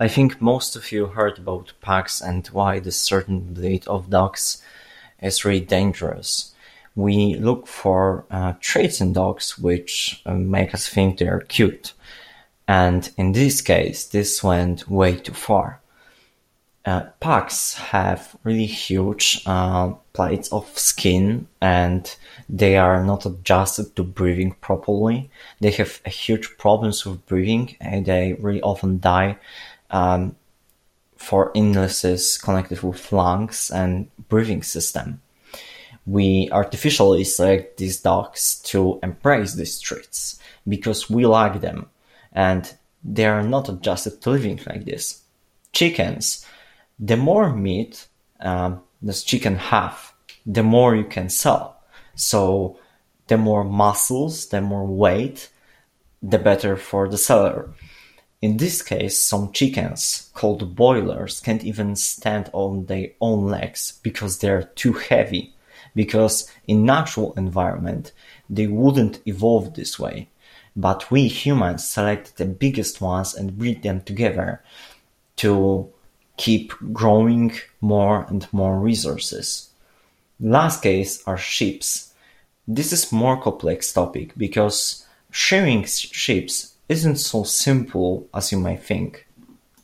I think most of you heard about pugs and why this certain breed of dogs is really dangerous. We look for uh, traits in dogs which uh, make us think they're cute. And in this case, this went way too far. Uh, have really huge uh, plates of skin and they are not adjusted to breathing properly. They have huge problems with breathing and they really often die um, for illnesses connected with lungs and breathing system. We artificially select these dogs to embrace these traits because we like them and they are not adjusted to living like this. Chickens, the more meat um, this chicken have, the more you can sell. So the more muscles, the more weight, the better for the seller. In this case, some chickens, called broilers, can't even stand on their own legs because they're too heavy. Because in natural environment, they wouldn't evolve this way. But we humans select the biggest ones and breed them together to keep growing more and more resources. Last case are ships. This is more complex topic because sharing ships isn't so simple as you might think.